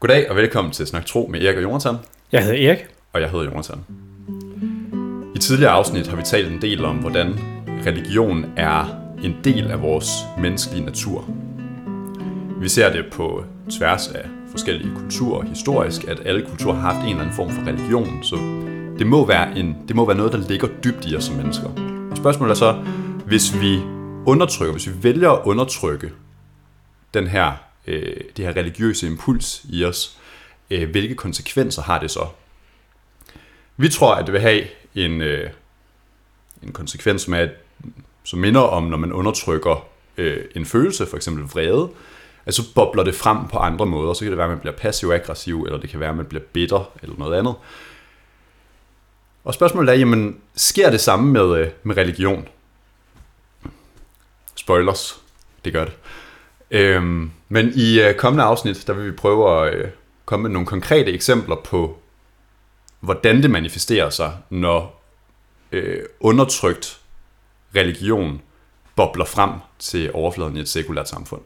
Goddag og velkommen til Snak Tro med Erik og Jonathan. Jeg hedder Erik. Og jeg hedder Jonathan. I tidligere afsnit har vi talt en del om, hvordan religion er en del af vores menneskelige natur. Vi ser det på tværs af forskellige kulturer historisk, at alle kulturer har haft en eller anden form for religion, så det må være, en, det må være noget, der ligger dybt i os som mennesker. Og spørgsmålet er så, hvis vi undertrykker, hvis vi vælger at undertrykke den her, øh, det her religiøse impuls i os, øh, hvilke konsekvenser har det så? Vi tror, at det vil have en, øh, en konsekvens, som, er, som minder om, når man undertrykker øh, en følelse, for eksempel vrede, at så bobler det frem på andre måder. Så kan det være, at man bliver passiv-aggressiv, eller det kan være, at man bliver bitter, eller noget andet. Og spørgsmålet er, jamen, sker det samme med, øh, med religion? Spoilers, det gør det. Øhm, men i øh, kommende afsnit, der vil vi prøve at øh, komme med nogle konkrete eksempler på, hvordan det manifesterer sig, når øh, undertrykt religion bobler frem til overfladen i et sekulært samfund.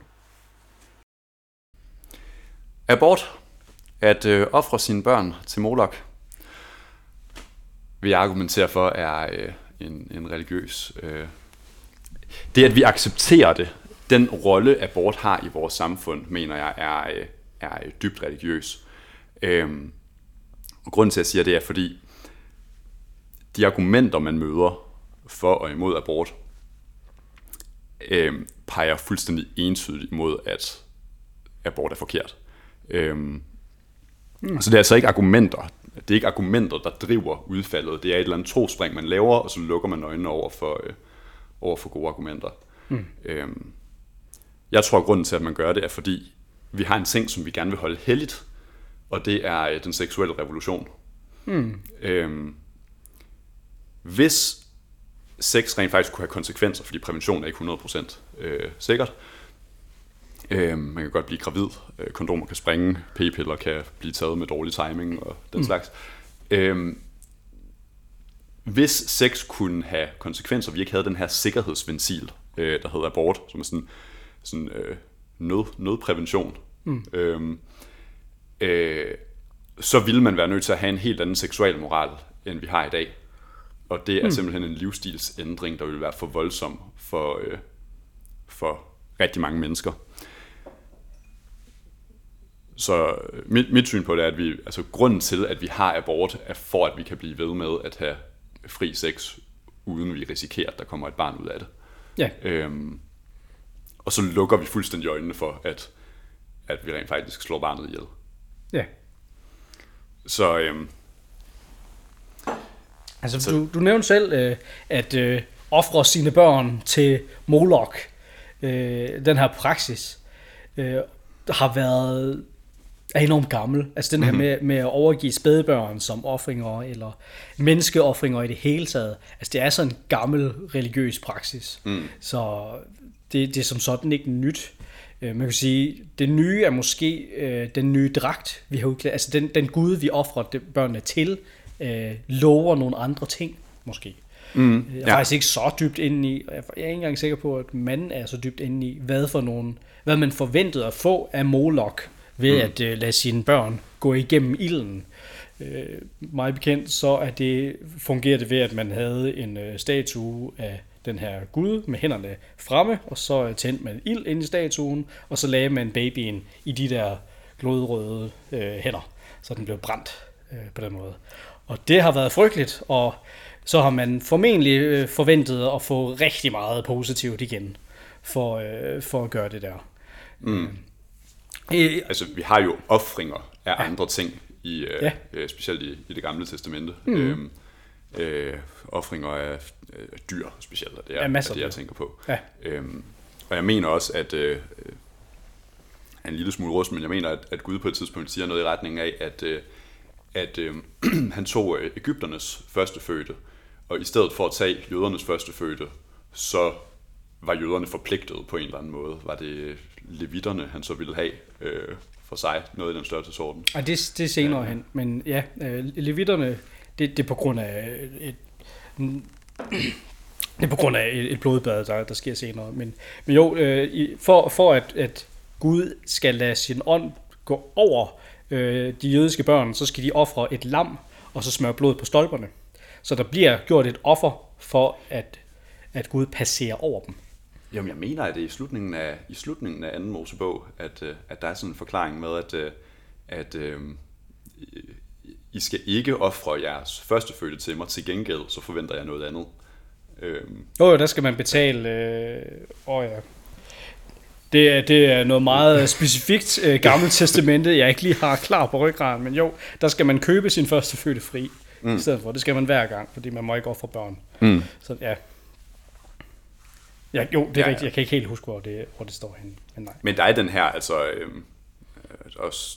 Abort. At øh, ofre sine børn til Moloch, vil jeg argumentere for, er øh, en, en religiøs... Øh, det, at vi accepterer det, den rolle abort har i vores samfund, mener jeg, er, øh, er dybt religiøs. Øhm, og grunden til, at jeg siger det, er fordi de argumenter, man møder for og imod abort, øhm, peger fuldstændig entydigt imod, at abort er forkert. Øhm, mm. Så det er altså ikke argumenter. Det er ikke argumenter, der driver udfaldet. Det er et eller andet trospring, man laver, og så lukker man øjnene over for, øh, over for gode argumenter. Mm. Øhm, jeg tror, at grunden til, at man gør det, er fordi, vi har en ting, som vi gerne vil holde heldigt, og det er øh, den seksuelle revolution. Mm. Øhm, hvis sex rent faktisk kunne have konsekvenser, fordi prævention er ikke 100% øh, sikkert, øh, man kan godt blive gravid, øh, kondomer kan springe, p-piller kan blive taget med dårlig timing og den mm. slags. Øh, hvis sex kunne have konsekvenser, vi ikke havde den her sikkerhedsventil, øh, der hedder abort, som er sådan, sådan øh, nød, nødprævention, mm. øh, øh, så ville man være nødt til at have en helt anden seksuel moral, end vi har i dag. Og det er mm. simpelthen en livsstilsændring, der vil være for voldsom for, øh, for rigtig mange mennesker. Så øh, mit, mit syn på det er, at vi, altså grunden til, at vi har abort, er for, at vi kan blive ved med at have fri sex, uden vi risikerer, at der kommer et barn ud af det. Ja. Øhm, og så lukker vi fuldstændig øjnene for, at, at vi rent faktisk slår barnet ihjel. Ja. Så, øhm, altså, så du, du nævnte selv, øh, at øh, ofre sine børn til Molok, øh, den her praksis, øh, har været er enormt gammel. Altså den her mm-hmm. med, med at overgive spædbørn som offringer, eller menneskeoffringer i det hele taget. Altså det er sådan en gammel religiøs praksis. Mm. Så det, det er som sådan ikke nyt. Øh, man kan sige, det nye er måske øh, den nye dragt, vi har udklædt. Altså den, den Gud, vi offrer børnene til, øh, lover nogle andre ting, måske. Mm, jeg er ja. faktisk ikke så dybt inde i, jeg er ikke engang sikker på, at manden er så dybt inde i, hvad for nogle, hvad man forventede at få af Molok, ved mm. at uh, lade sine børn gå igennem ilden. Uh, meget bekendt, så er det, fungerer det ved, at man havde en uh, statue af den her gud med hænderne fremme, og så tændte man ild ind i statuen, og så lagde man babyen i de der glodrøde uh, hænder, så den blev brændt uh, på den måde. Og det har været frygteligt, og så har man formentlig uh, forventet at få rigtig meget positivt igen for, uh, for at gøre det der. Mm. Øh, altså, vi har jo offringer af ja. andre ting, i, øh, ja. øh, specielt i, i det gamle testamente. Mm. Øhm, øh, offringer af øh, dyr, specielt, det er, ja, er det, jeg tænker på. Ja. Øhm, og jeg mener også, at øh, en lille smule rust, men jeg mener, at, at Gud på et tidspunkt siger noget i retning af, at, øh, at øh, han tog øh, Ægypternes førstefødte, og i stedet for at tage jødernes førstefødte, så var jøderne forpligtet på en eller anden måde. Var det levitterne, han så ville have øh, for sig, noget i den største sorten. Og det, det er senere ja. hen, men ja, øh, levitterne, det, det er på grund af et, det er på grund af et, et blodbad, der, der sker senere. Men, men jo, øh, for, for at, at Gud skal lade sin ånd gå over øh, de jødiske børn, så skal de ofre et lam, og så smøre blod på stolperne. Så der bliver gjort et offer for, at, at Gud passerer over dem. Jamen, jeg mener, at det er i slutningen af, i slutningen af anden Mosebog, at, øh, at der er sådan en forklaring med, at, øh, at øh, i skal ikke ofre jeres førstefødte til mig, til gengæld så forventer jeg noget andet. Øh, Jo, jo, der skal man betale... Øh, åh ja. Det er, det er noget meget specifikt øh, gammelt testamente, jeg ikke lige har klar på ryggraden, men jo, der skal man købe sin første fødte fri, mm. i stedet for. Det skal man hver gang, fordi man må ikke ofre børn. Mm. Så ja. ja jo, det er Ja, ja, ja. rigtigt. Jeg kan ikke helt huske, hvor det, hvor det står henne. Men nej. Men der er den her, altså øh, også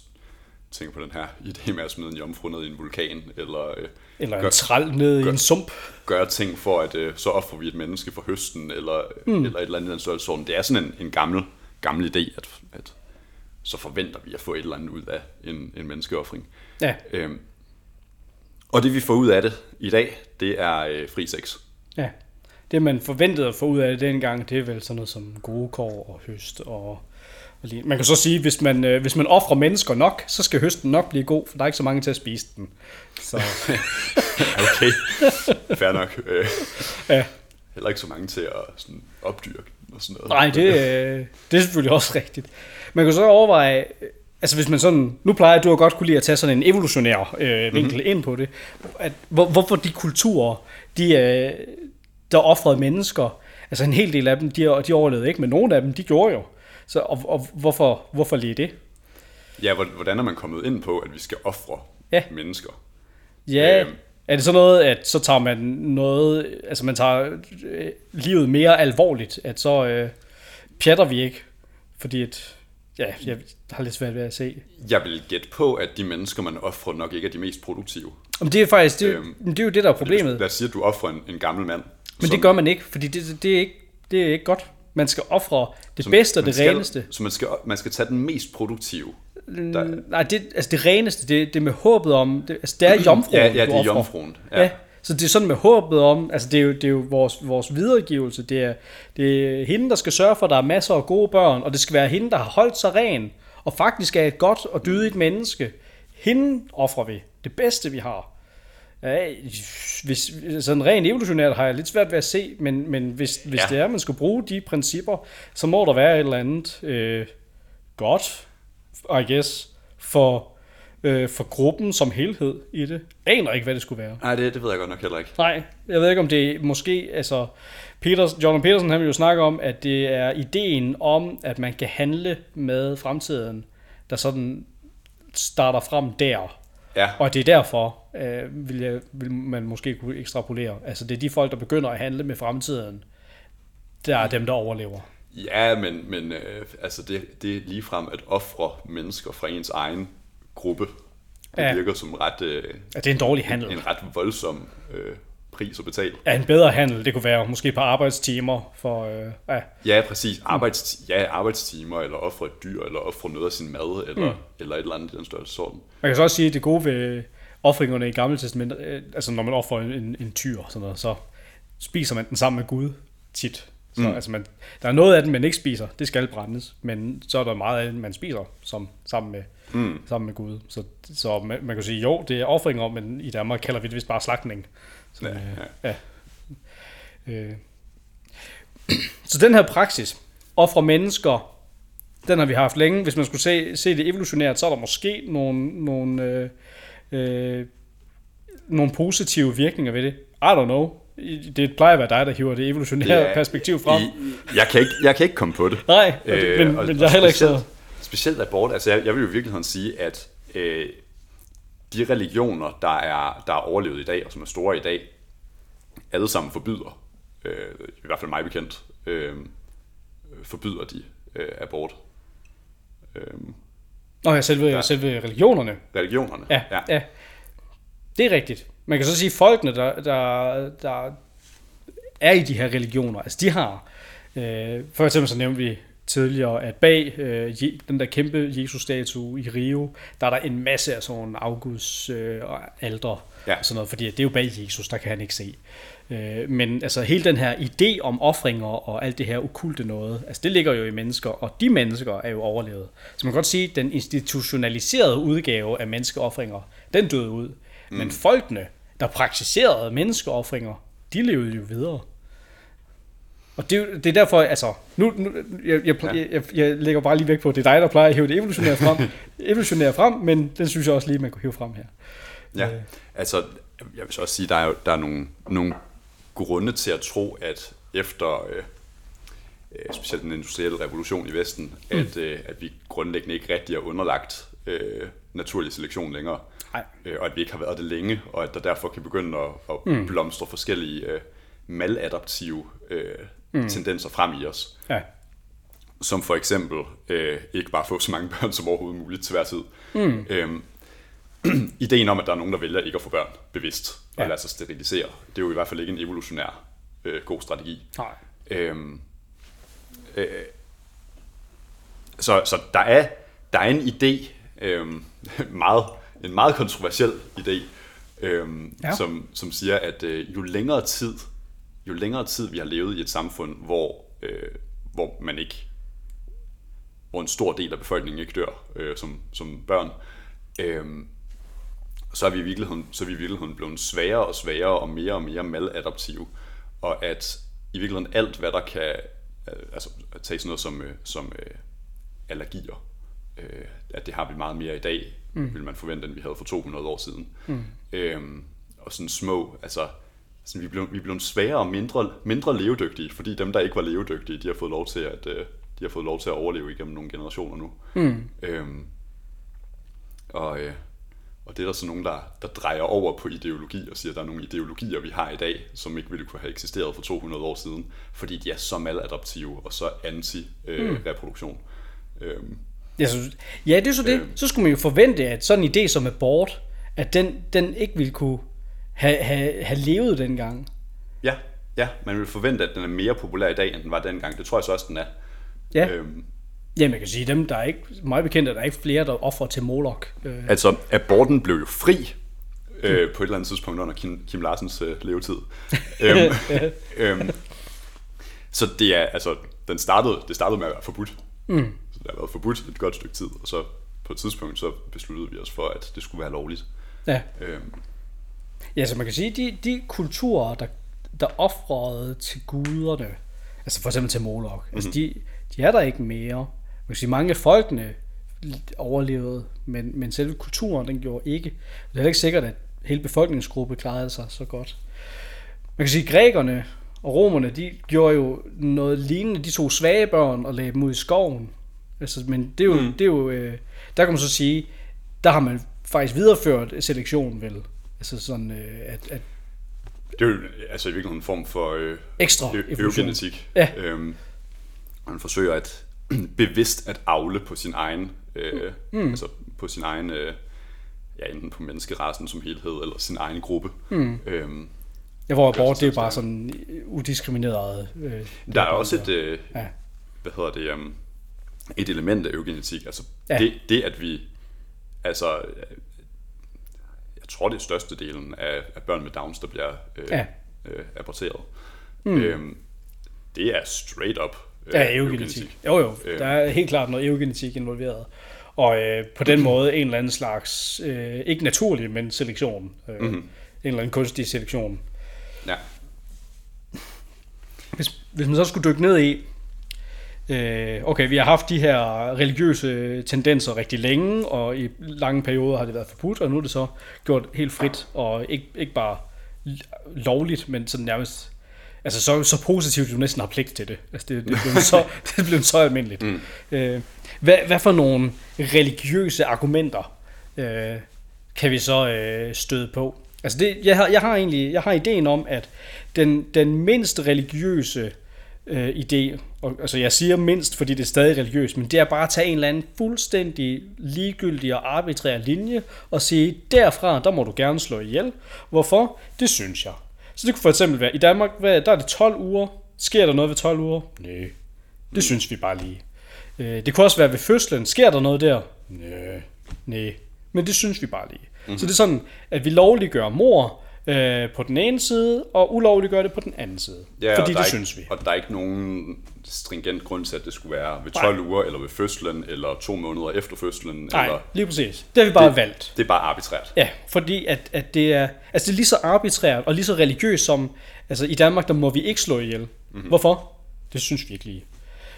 tænker på den her idé med at smide en jomfru ned i en vulkan, eller øh, Eller en Gør- træl nede i gør- en sump. gøre ting for, at øh, så offrer vi et menneske for høsten, eller, mm. eller et eller andet i størrelse. Det er sådan en, en gammel, gammel idé, at, at så forventer vi at få et eller andet ud af en, en menneskeoffring. Ja, Øhm, og det vi får ud af det i dag, det er øh, fri sex. ja. Det man forventede at få ud af det dengang, det er vel sådan noget som gode kår og høst og, lige. Man kan så sige, hvis man, øh, hvis man offrer mennesker nok, så skal høsten nok blive god, for der er ikke så mange til at spise den. Så Okay, fair nok. Øh, ja, heller ikke så mange til at sådan, opdyrke og sådan noget. nej, det, øh, det er selvfølgelig også rigtigt. Man kan så overveje, øh, altså hvis man sådan, nu plejer du at godt kunne lide at tage sådan en evolutionær øh, vinkel mm-hmm. ind på det, at, hvor, hvorfor de kulturer, de, øh, der offrede mennesker, altså en hel del af dem, de, de overlevede ikke, men nogle af dem, de gjorde jo. Så, og, og hvorfor, hvorfor lige det? Ja, hvor- hvordan er man kommet ind på, at vi skal ofre Ja. mennesker? Ja, Øhm. er det så noget, at så tager man noget, altså man tager øh, livet mere alvorligt, at så øh, pjatter vi ikke, fordi at, ja, jeg har lidt svært ved at se. Jeg vil gætte på, at de mennesker, man offrer, nok ikke er de mest produktive. Men det er faktisk, det, Øhm, det er jo det, der er problemet. Lad os sige, at du offrer en, en gammel mand. Men det gør man ikke, fordi det, det, er, ikke, det er ikke godt. Man skal ofre det som- bedste og det skal, reneste. Så man skal, man skal tage den mest produktive. Der, Nej, det, altså det reneste, det, det er med håbet om, det, altså det er jomfruen, ja, ja, det er jomfruen. Ja. ja. Så det er sådan med håbet om, altså det er jo, det er jo vores, vores videregivelse, det er, det er hende, der skal sørge for, at der er masser af gode børn, og det skal være hende, der har holdt sig ren, og faktisk er et godt og dydigt menneske. Hende offrer vi. Det bedste, vi har. Ja, hvis, sådan rent evolutionært har jeg lidt svært ved at se, men, men hvis, hvis Ja. det er, at man skal bruge de principper, så må der være et eller andet øh, godt, I guess, for, øh, for gruppen som helhed i det. Jeg aner ikke, hvad det skulle være. Nej, det, det ved jeg godt nok heller ikke. Nej, jeg ved ikke, om det er måske, altså, Peters, Jordan Peterson, han vil jo snakke om, at det er ideen om, at man kan handle med fremtiden, der sådan starter frem der. Ja, Og det er derfor, øh, vil, jeg, vil man måske kunne ekstrapolere. Altså, det er de folk, der begynder at handle med fremtiden, der er dem, der overlever. ja men, men øh, altså det, det er ligefrem at ofre mennesker fra ens egen gruppe. Det Ja. virker som ret, øh, Ja, det er en dårlig handel. en ret voldsom øh, pris at betale. Ja, en bedre handel, det kunne være måske på arbejdstimer for, øh, ja, Ja, præcis. Arbejds, ja, arbejdstimer, eller ofre et dyr, eller ofre noget af sin mad, eller, mm. eller et eller andet i den størrelse sådan. Man kan så også sige, at det gode ved offringerne i Gamle Testament, øh, altså når man offrer en, en, tyr, sådan noget, så spiser man den sammen med Gud tit. Så mm. altså man, der er noget af den, man ikke spiser, det skal brændes, men så er der meget af den, man spiser som, sammen, med, mm. sammen med Gud. Så, så man, man kan sige, jo, det er offringer, men i Danmark kalder vi det vist bare slagtning. Så, Ja, øh, ja. ja. Øh. Så den her praksis, ofre mennesker, den har vi haft længe. Hvis man skulle se, se det evolutionært, så er der måske nogle, nogle, øh, øh, nogle positive virkninger ved det. I don't know. Det plejer at være dig, der hiver det evolutionære Ja, perspektiv frem. I, jeg, kan ikke, jeg kan ikke komme på det. Nej, og det, men, og- men og jeg er heller ikke så... specielt- Specielt abort, altså jeg, jeg vil jo i virkeligheden sige, at øh, de religioner, der er, der er overlevet i dag, og som er store i dag, alle sammen forbyder, øh, i hvert fald mig bekendt, øh, forbyder de øh, abort. Øh, Nå ja, selve, Ja. selve religionerne. religionerne. Ja, ja. ja. Det er rigtigt. Man kan så sige, at folkene, der, der, der er i de her religioner, altså de har, øh, for eksempel så nævnte vi tidligere, at bag øh, den der kæmpe Jesus-statue i Rio, der er der en masse af sådan afguds øh, alder Ja. og sådan noget, fordi det er jo bag Jesus, der kan han ikke se. Øh, men altså hele den her idé om offringer og alt det her okulte noget, altså det ligger jo i mennesker, og de mennesker er jo overlevet. Så man kan godt sige, at den institutionaliserede udgave af menneskeoffringer, den døde ud. Mm. Men folkene, der praktiserede menneskeoffringer, de levede jo videre. Og det, er det er derfor, altså, nu, nu jeg, jeg, Ja. jeg, jeg, jeg lægger bare lige væk på, at det er dig, der plejer at hive det evolutionære frem, evolutionære frem, men den synes jeg også lige, man kunne hive frem her. Ja, Øh. altså, jeg vil så også sige, der er der er nogle, nogle grunde til at tro, at efter øh, øh, specielt den industrielle revolution i Vesten, mm. at, øh, at vi grundlæggende ikke rigtig er underlagt øh, naturlig selektion længere. Nej. Øh, og at vi ikke har været det længe, og at der derfor kan begynde at, at mm. blomstre forskellige øh, maladaptive øh, mm. tendenser frem i os. Ja, Som for eksempel øh, ikke bare få så mange børn som overhovedet muligt til hver tid. Mm. Øhm, ideen om, at der er nogen, der vælger ikke at få børn bevidst og Ja. ja. lade sig sterilisere, det er jo i hvert fald ikke en evolutionær øh, god strategi. nej. Øhm, øh, så så der, er, der er en idé, øhm, meget, en meget kontroversiel idé, Ja. ja. som, som siger, at øh, jo længere tid, jo længere tid vi har levet i et samfund, hvor, øh, hvor man ikke hvor en stor del af befolkningen ikke dør øh, som, som børn, øh, så er vi i virkeligheden, så er vi i virkeligheden blevet svagere og svagere og mere og mere maladaptive. Og at i virkeligheden alt, hvad der kan, øh, altså tage sådan noget som, øh, som øh, allergier, øh, at det har vi meget mere i dag, mm. vil man forvente, end vi havde for 200 år siden. Mm. Øhm, og sådan små, altså sådan, vi, blev, vi blev svagere og mindre, mindre levedygtige, fordi dem, der ikke var levedygtige, de har fået lov til at, øh, de har fået lov til at overleve igennem nogle generationer nu. Mm. Øhm, og, øh, og det er der så nogen, der, der drejer over på ideologi og siger, at der er nogle ideologier, vi har i dag, som ikke ville kunne have eksisteret for 200 år siden, fordi de er så maladaptive og så anti-reproduktion. Øh, øhm, Jeg synes, ja, det er så det. Øh. Så skulle man jo forvente, at sådan en idé som abort, at den, den ikke ville kunne have, have, have levet dengang. ja, ja, man vil forvente, at den er mere populær i dag, end den var dengang. Det tror jeg så også, den er. Ja, Øhm, Jamen, jeg kan sige, dem, der er ikke, meget bekendt, at der er ikke flere, der offrer til Moloch. Øh, Altså, aborten blev jo fri øh, på et eller andet tidspunkt under Kim, Kim Larsens øh, levetid. øhm, øhm, så det er, altså, den startede, det startede med at være forbudt. Mm. Så det har været forbudt et godt stykke tid, og så på et tidspunkt, så besluttede vi os for, at det skulle være lovligt. ja. Øhm, ja, så man kan sige, de, de kulturer, der, der offrede til guderne, altså for eksempel til Moloch, mm-hmm. altså de, de er der ikke mere. Man kan sige, mange af folkene overlevede, men, men selve kulturen, den gjorde ikke. Det er heller ikke sikkert, at hele befolkningsgruppe klarede sig så godt. Man kan sige, at grækerne og romerne, de gjorde jo noget lignende. De tog svage børn og lagde dem ud i skoven. Altså, men det er jo, mm. det er jo øh, der kan man så sige, der har man faktisk videreført selektionen vel. Altså sådan, øh, at, at det er jo altså i virkeligheden en form for øh, Ekstra ø- evolution. eugenetik. Ja. Øhm, man forsøger at bevidst at avle på sin egen, øh, mm. altså på sin egen, øh, ja, enten på menneskerasen som helhed, eller sin egen gruppe. Mm. Øhm, ja, hvor abort, det er bare sådan udiskrimineret. Øh, der er også et, øh, Ja. hvad hedder det, um, et element af eugenetik. Altså Ja. ja. det, det, at vi, altså, øh, jeg tror det er størstedelen af, af børn med Downs, der bliver øh, Ja. øh, aborteret. Mm. Øhm, det er straight up øh, Der er eugenetik. Jo jo, Øh. der er helt klart noget eugenetik involveret. Og øh, på den måde en eller anden slags, øh, ikke naturlig, men selektion. Øh, Mhm. mm-hmm. En eller anden kunstig selektion. Ja. Hvis, hvis man så skulle dykke ned i, øh, okay, vi har haft de her religiøse tendenser rigtig længe, og i lange perioder har det været forbudt, og nu er det så gjort helt frit, og ikke, ikke bare lovligt, men sådan nærmest, altså så, så positivt, du næsten har pligt til det. Altså det, det, er blevet så, det er blevet så almindeligt. Mm. Øh, hvad, hvad for nogle religiøse argumenter øh, kan vi så øh, støde på? Altså det, jeg, har, jeg har egentlig jeg har ideen om, at den, den mindst religiøse øh, idé, og, altså jeg siger mindst, fordi det er stadig religiøst, men det er bare at tage en eller anden fuldstændig ligegyldig og arbitrær linje og sige, derfra, der må du gerne slå ihjel. Hvorfor? Det synes jeg. Så det kunne for eksempel være, i Danmark, hvad, der er det 12 uger. Sker der noget ved 12 uger? Nej. Det synes vi bare lige. Øh, det kunne også være ved fødslen. Sker der noget der? Nej. Nej. Men det synes vi bare lige. Mm-hmm. Så det er sådan, at vi lovliggør mor øh, på den ene side, og ulovliggør det på den anden side. Ja, fordi det er synes ikke, vi. Og der er ikke nogen stringent grund til, at det skulle være ved 12 uger, eller ved fødslen, eller to måneder efter fødslen. Nej, eller, lige præcis. Det har vi bare det, valgt. Det er bare arbitrært. Ja, fordi at, at det er, altså det er lige så arbitrært og lige så religiøst som, altså i Danmark, der må vi ikke slå ihjel. Mm-hmm. Hvorfor? Det synes vi ikke lige.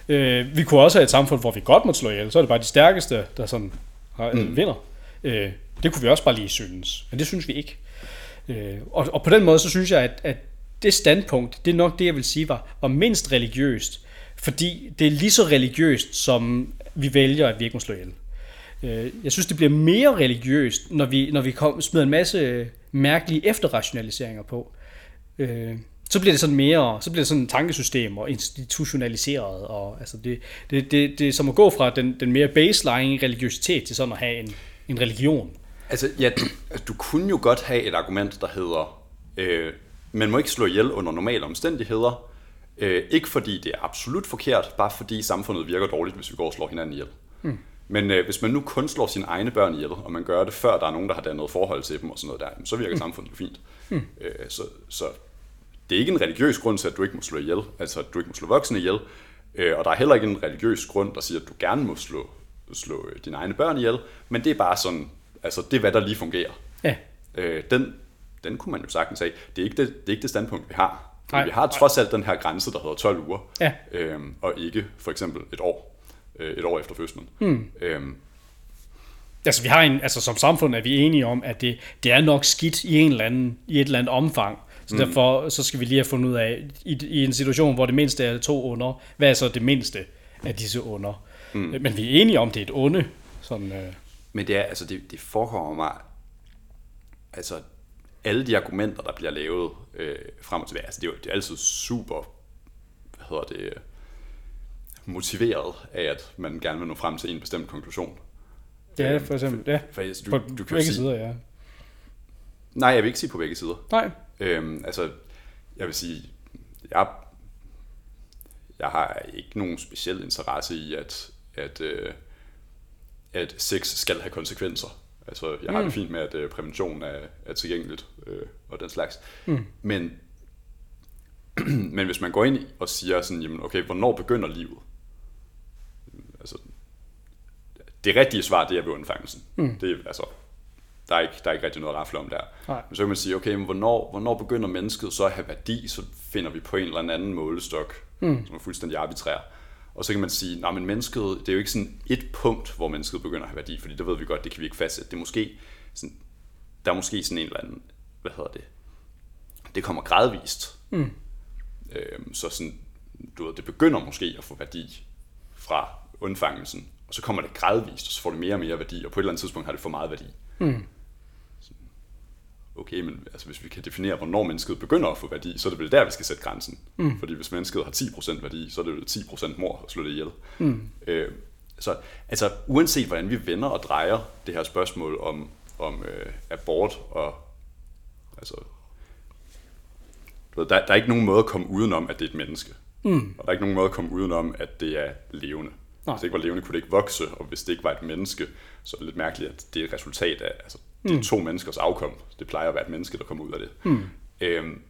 Øh, vi kunne også have et samfund, hvor vi godt må slå ihjel. Så er det bare de stærkeste, der sådan har, mm. vinder. Øh, det kunne vi også bare lige synes. Men det synes vi ikke. Øh, og, og på den måde, så synes jeg, at, at det standpunkt, det er nok det, jeg vil sige, var, var mindst religiøst. Fordi det er lige så religiøst, som vi vælger, at vi ikke må slå ihjel. Øh, Jeg synes, det bliver mere religiøst, når vi, når vi kom, smider en masse mærkelige efterrationaliseringer på. Øh, Så bliver det sådan mere, så bliver det sådan et tankesystem og institutionaliseret. Og, altså det, det, det, det er som at gå fra den, den mere baseline religiøsitet til sådan at have en, en religion. Altså, ja, du, du kunne jo godt have et argument, der hedder, øh, man må ikke slå ihjel under normale omstændigheder. Øh, ikke fordi det er absolut forkert, bare fordi samfundet virker dårligt, hvis vi går og slår hinanden ihjel. Mm. Men øh, hvis man nu kun slår sine egne børn ihjel, og man gør det før der er nogen, der har dannet forhold til dem og sådan noget der, så virker mm. samfundet jo fint. Mm. Øh, så, så det er ikke en religiøs grund til, at du ikke må slå ihjel, altså at du ikke må slå voksne ihjel. Øh, og der er heller ikke en religiøs grund, der siger, at du gerne må slå, slå øh, dine egne børn ihjel. Men det er bare sådan, altså det er, hvad der lige fungerer. Ja, Øh, den, den kunne man jo sagtens have. Det er ikke det, det, er ikke det standpunkt, vi har. Nej. Vi har trods alt den her grænse, der hedder 12 uger, Ja. øhm, og ikke for eksempel et år, øh, et år efter fødslen. Hmm. Øhm, altså vi har en, altså som samfund er vi enige om, at det, det er nok skidt i, en eller anden, i et eller andet omfang. Så mm. derfor så skal vi lige have fundet ud af, i, i en situation, hvor det mindste er to under, hvad er så det mindste af disse under? Mm. Men vi er enige om, det er et onde. Sådan, øh, men det, er, altså, det, det forekommer mig, altså alle de argumenter, der bliver lavet øh, frem og tilbage, altså det er jo det er altid super, hvad hedder det, motiveret af, at man gerne vil nå frem til en bestemt konklusion. ja, for eksempel. Ja, For, altså, du, på du kan begge sige, sider, ja. Nej, jeg vil ikke sige på begge sider. Nej, Øhm, altså, jeg vil sige, jeg, jeg har ikke nogen speciel interesse i, at, at, øh, at sex skal have konsekvenser. Altså, jeg har det fint med, at øh, prævention er, er tilgængeligt øh, og den slags. Mm. Men, men hvis man går ind og siger sådan, jamen, okay, hvornår begynder livet? Altså, det rigtige svar, det er ved undfangelsen. Mm. Det er, altså, der er, ikke, der er ikke rigtig noget at om der. Nej. Men så kan man sige, okay, men hvornår, hvornår begynder mennesket så at have værdi? Så finder vi på en eller anden målestok, mm. som er fuldstændig arbitrær. Og så kan man sige, men mennesket, det er jo ikke sådan et punkt, hvor mennesket begynder at have værdi, fordi det ved vi godt, det kan vi ikke fastsætte. Det er måske sådan, der er måske sådan en eller anden, hvad hedder det, det kommer gradvist. Mm. Øhm, så sådan, du ved, det begynder måske at få værdi fra undfangelsen, og så kommer det gradvist, og så får det mere og mere værdi, og på et eller andet tidspunkt har det for meget værdi. Mm. Okay, men altså, hvis vi kan definere, hvornår mennesket begynder at få værdi, så er det vel der, vi skal sætte grænsen. Mm. Fordi hvis mennesket har 10% værdi, så er det jo 10% mor at slå det ihjel. Mm. Øh, så altså, uanset hvordan vi vender og drejer det her spørgsmål om, om øh, abort og altså, du ved, der, der er ikke nogen måde at komme udenom, at det er et menneske. Mm. Og der er ikke nogen måde at komme udenom, at det er levende. Nej. Hvis det ikke var levende, kunne det ikke vokse, og hvis det ikke var et menneske, så er det lidt mærkeligt, at det er et resultat af, altså, det er mm. to menneskers afkom. Det plejer at være et menneske, der kommer ud af det. Mm. Øhm,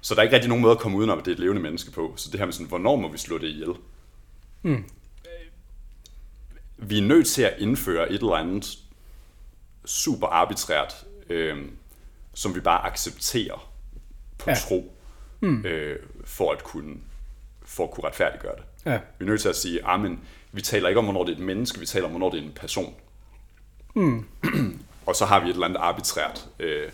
så der er ikke rigtig nogen måde at komme udenom, at det er et levende menneske på. Så det her med sådan, hvornår må vi slå det ihjel? Mm. Vi er nødt til at indføre et eller andet super arbitrært, øhm, som vi bare accepterer på ja. tro, mm. øh, for at kunne for at kunne retfærdiggøre det. Ja. Vi er nødt til at sige, at vi taler ikke om, hvornår det er et menneske, vi taler om, hvornår det er en person. Mm. og så har vi et eller andet arbitrært øh,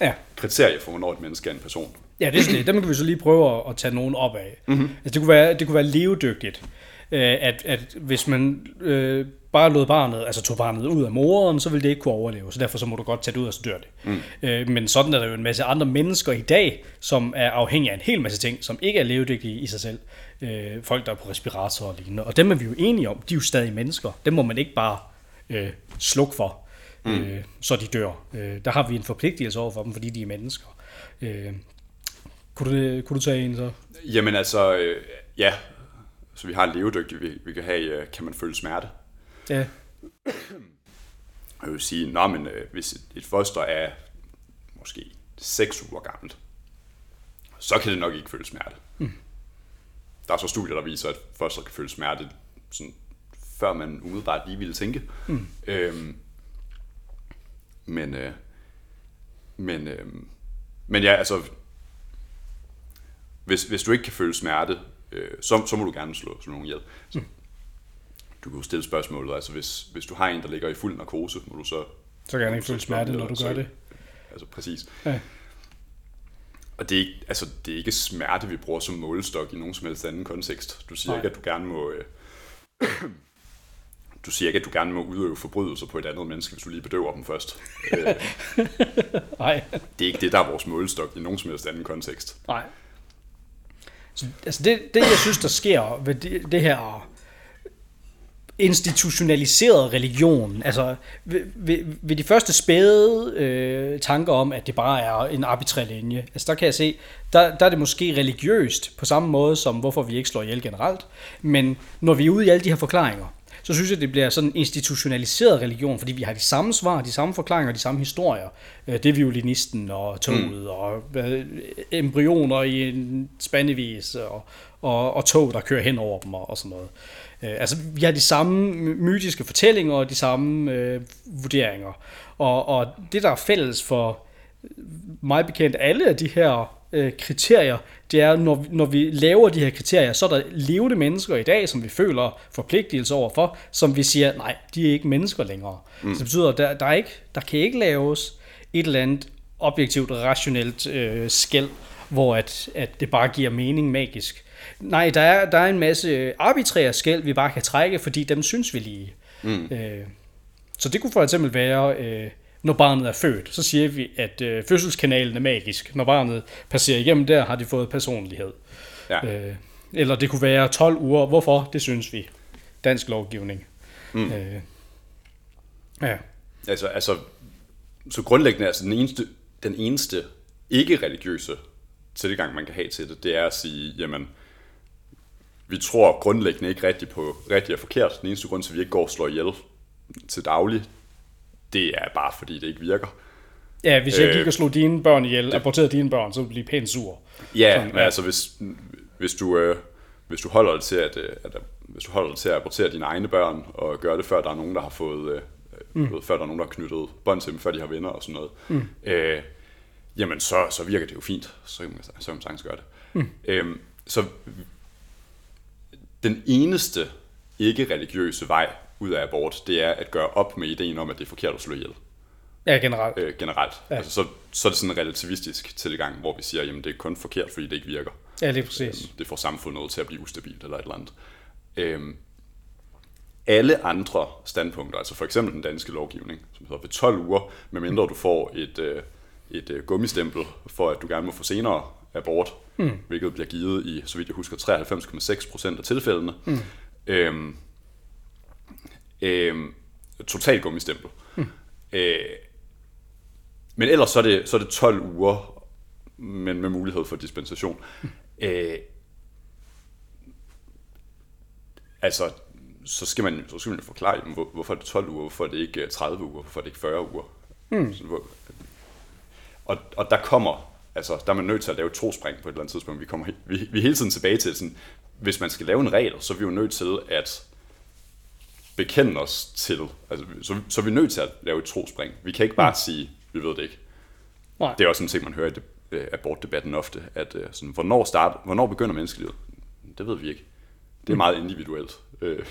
ja. kriterie for, hvornår et menneske er en person. Ja, det er det. Dem kan vi så lige prøve at, at tage nogen op af. Mm-hmm. Altså, det, kunne være, det kunne være levedygtigt, øh, at, at hvis man øh, bare lod barnet, altså tog barnet ud af moren, så ville det ikke kunne overleve. Så derfor så må du godt tage det ud, og så dør det. Mm. Øh, men sådan er der jo en masse andre mennesker i dag, som er afhængige af en hel masse ting, som ikke er levedygtige i sig selv. Øh, folk, der er på respirator og lignende. Og dem er vi jo enige om, de er jo stadig mennesker. Dem må man ikke bare øh, slukke for, mm. øh, så de dør. Øh, der har vi en forpligtelse over for dem, fordi de er mennesker. Øh, kunne du, kunne du tage en så? Jamen altså, øh, ja, så vi har levedygtige, vi, vi kan have, øh, kan man føle smerte? Ja. Jeg vil sige, nå, men øh, hvis et, et foster er måske 6 uger gammelt, så kan det nok ikke føle smerte. Mm. Der er så studier, der viser, at foster kan føle smerte, sådan, før man umiddelbart lige ville tænke. Mm. Øhm, men, øh, men, øh, men ja, altså, hvis, hvis du ikke kan føle smerte, øh, så, så må du gerne slå, slå nogen ihjel. Så, du kan jo stille spørgsmålet, altså hvis, hvis du har en, der ligger i fuld narkose, må du så... Så kan han ikke føle smerte, når du gør det. Altså præcis. Ja. Og det er, ikke, altså, det er ikke smerte, vi bruger som målestok i nogen som helst anden kontekst. Du siger Nej. ikke, at du gerne må... Øh, du siger ikke, at du gerne må udøve forbrydelser på et andet menneske, hvis du lige bedøver dem først. Nej, det er ikke det, der er vores målestok i nogen som helst anden kontekst. nej. Så, altså det, det, jeg synes, der sker ved det, det her institutionaliserede religion, altså ved, ved, ved de første spæde øh, tanker om, at det bare er en arbitrær linje, altså der kan jeg se, der, der er det måske religiøst på samme måde som, hvorfor vi ikke slår ihjel generelt, men når vi er ude i alle de her forklaringer, så synes jeg, det bliver sådan en institutionaliseret religion, fordi vi har de samme svar, de samme forklaringer, de samme historier. Øh, Det er violinisten og toget mm. og embryoner i en spandevis og, og, og tog, der kører hen over dem og, og sådan noget. Øh, Altså, vi har de samme mytiske fortællinger og de samme øh, vurderinger. Og, og det, der er fælles for mig bekendt alle af de her øh, kriterier, det er, når, når vi laver de her kriterier, så er der levende mennesker i dag, som vi føler forpligtelse overfor, som vi siger, nej, de er ikke mennesker længere. Mm. Så det betyder, at der, der, er ikke, der kan ikke laves et eller andet objektivt, rationelt øh, skæld, hvor at, at det bare giver mening magisk. Nej, der er, der er en masse arbitrære skæld, vi bare kan trække, fordi dem synes vi lige. Mm. Øh, så det kunne for eksempel være, øh, når barnet er født, så siger vi, at øh, fødselskanalen er magisk. Når barnet passerer igennem der, har de fået personlighed. Ja. Øh, eller det kunne være 12 uger. Hvorfor? Det synes vi. Dansk lovgivning. Mm. Øh, ja. Altså, altså, så grundlæggende, altså den eneste, den eneste ikke-religiøse tilgang, man kan have til det, det er at sige, jamen, vi tror grundlæggende ikke rigtigt på rigtigt og forkert. Den eneste grund til, at vi ikke går og slår ihjel til daglig, det er bare fordi, det ikke virker. ja, hvis jeg Øh, gik og slog dine børn ihjel, aborterede dine børn, så ville du blive pænt sur. Ja, Sådan, men ja. altså hvis, hvis du, øh, hvis du holder dig til at, øh, at hvis du holder dig til at abortere dine egne børn og gøre det før der er nogen der har fået øh, mm. før der er nogen der har knyttet bånd til dem før de har venner og sådan noget. Mm. Øh, jamen så, så virker det jo fint. Så kan man, så kan man sagtens gøre det. Mm. Øhm, så den eneste ikke religiøse vej ud af abort, det er at gøre op med ideen om, at det er forkert at slå ihjel Ja, generelt. øh, generelt. Ja. Altså, så, så er det sådan en relativistisk tilgang, hvor vi siger, jamen det er kun forkert, fordi det ikke virker. Ja, lige præcis. Det får samfundet til at blive ustabilt eller et eller andet. Øhm, alle andre standpunkter, altså for eksempel den danske lovgivning, som hedder ved 12 uger, medmindre du får et, øh, et øh, gummistempel for, at du gerne må få senere abort, mm. hvilket bliver givet i, så vidt jeg husker, 93,6 procent af tilfældene. Mm. Øhm, øhm, total gummistempel. Mm. Øh, men ellers så er, det, så er det 12 uger, men med mulighed for dispensation. Mm. Øh, altså, så skal man, så skal man jo forklare, jamen, hvor, hvorfor er det 12 uger, hvorfor er det ikke øh, 30 uger, hvorfor er det ikke 40 uger. Mm. Så, hvor, og, og der kommer, altså, der er man nødt til at lave et trospring på et eller andet tidspunkt. Vi, kommer, vi, vi er hele tiden tilbage til sådan, hvis man skal lave en regel, så er vi jo nødt til at bekende os til, altså, så, så er vi nødt til at lave et trospring. Vi kan ikke bare mm. sige, vi ved det ikke. Nej. Det er også en ting, man hører i det, øh, abortdebatten ofte, at øh, sådan, hvornår, start, hvornår begynder menneskelivet? Det ved vi ikke. Det er meget individuelt. Øh,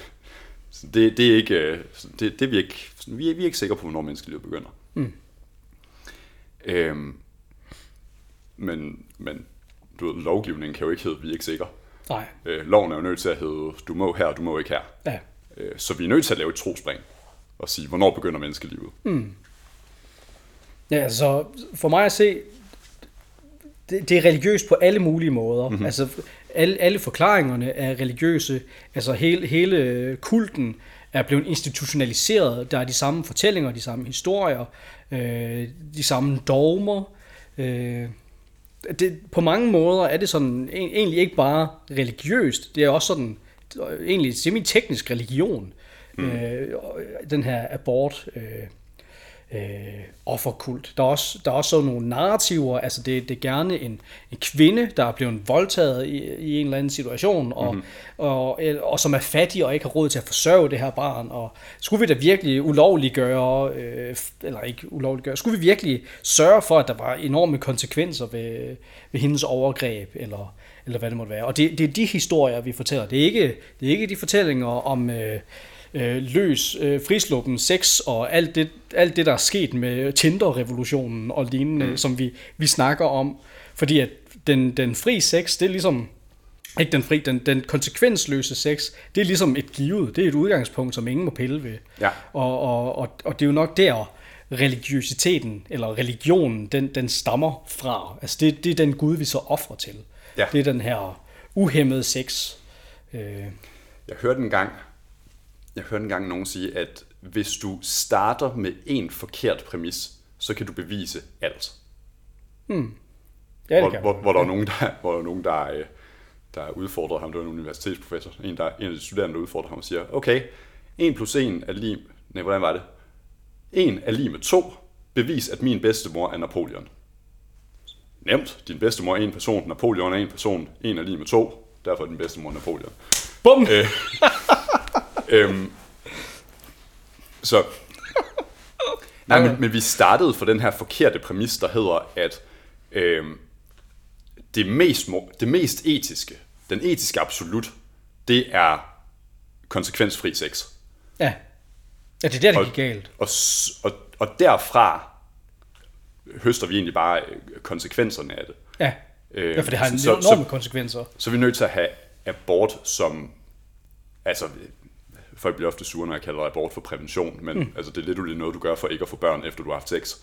så det, det er ikke, øh, det, det er vi ikke, sådan, vi er, vi er ikke sikre på, hvornår menneskelivet begynder. Mm. Øhm, men, men du ved, lovgivningen kan jo ikke hedde, vi er ikke sikre. Nej. Øh, loven er jo nødt til at hedde, du må her, du må ikke her. Ja. Øh, så vi er nødt til at lave et trospring og sige, hvornår begynder menneskelivet? Mm. Ja, altså for mig at se, det, det er religiøst på alle mulige måder. Mm-hmm. Altså alle, alle forklaringerne er religiøse. Altså hele, hele kulten er blevet institutionaliseret. Der er de samme fortællinger, de samme historier, øh, de samme dogmer. Øh, det, på mange måder er det sådan en- egentlig ikke bare religiøst, det er også sådan egentlig semi-teknisk religion, mm. øh, den her abort øh, øh, offerkult. Der er, også, der er også nogle narrativer, altså det, det er gerne en, en kvinde, der er blevet voldtaget i, i en eller anden situation, og, mm-hmm. og, og, og som er fattig og ikke har råd til at forsørge det her barn, og skulle vi da virkelig ulovliggøre, øh, eller ikke ulovliggøre, skulle vi virkelig sørge for, at der var enorme konsekvenser ved, ved hendes overgreb, eller, eller hvad det måtte være. Og det, det er de historier, vi fortæller. Det er ikke, det er ikke de fortællinger om... Øh, øh, løs øh, frisluppen sex og alt det, alt det, der er sket med Tinder-revolutionen og lignende, mm. som vi, vi snakker om. Fordi at den, den fri sex, det er ligesom, ikke den fri, den, den konsekvensløse sex, det er ligesom et givet, det er et udgangspunkt, som ingen må pille ved. Ja. Og, og, og, og det er jo nok der, religiøsiteten, eller religionen, den, den stammer fra. Altså det, det er den Gud, vi så offrer til. Ja. Det er den her uhemmede sex. Øh, Jeg hørte en gang, jeg hørte engang nogen sige, at hvis du starter med en forkert præmis, så kan du bevise alt. hmm. Ja, det hvor, kan hvor, hvor, der er nogen, der, hvor der, er nogen, der, øh, der udfordrer ham, det var en universitetsprofessor, en, der, en af de studerende, der udfordrer ham og siger, okay, 1 plus 1 er lige, nej, hvordan var det? 1 er lige med 2, bevis, at min bedstemor er Napoleon. Nemt, din bedstemor er en person, Napoleon er en person, 1 er lige med 2, derfor er din bedstemor Napoleon. Bum! Øh, øhm, så... Nej, men, men vi startede for den her forkerte præmis, der hedder, at øhm, det, mest, det mest etiske, den etiske absolut, det er konsekvensfri sex. Ja. Ja, det er der, det Og- gik galt. Og, og, og derfra høster vi egentlig bare øh, konsekvenserne af det. Ja. Øh, ja, for det har så- enorme så- konsekvenser. Så er vi nødt til at have abort som... Altså, folk bliver ofte sure, når jeg kalder abort for prævention, men mm. altså, det er lidt noget, du gør for ikke at få børn, efter du har haft sex.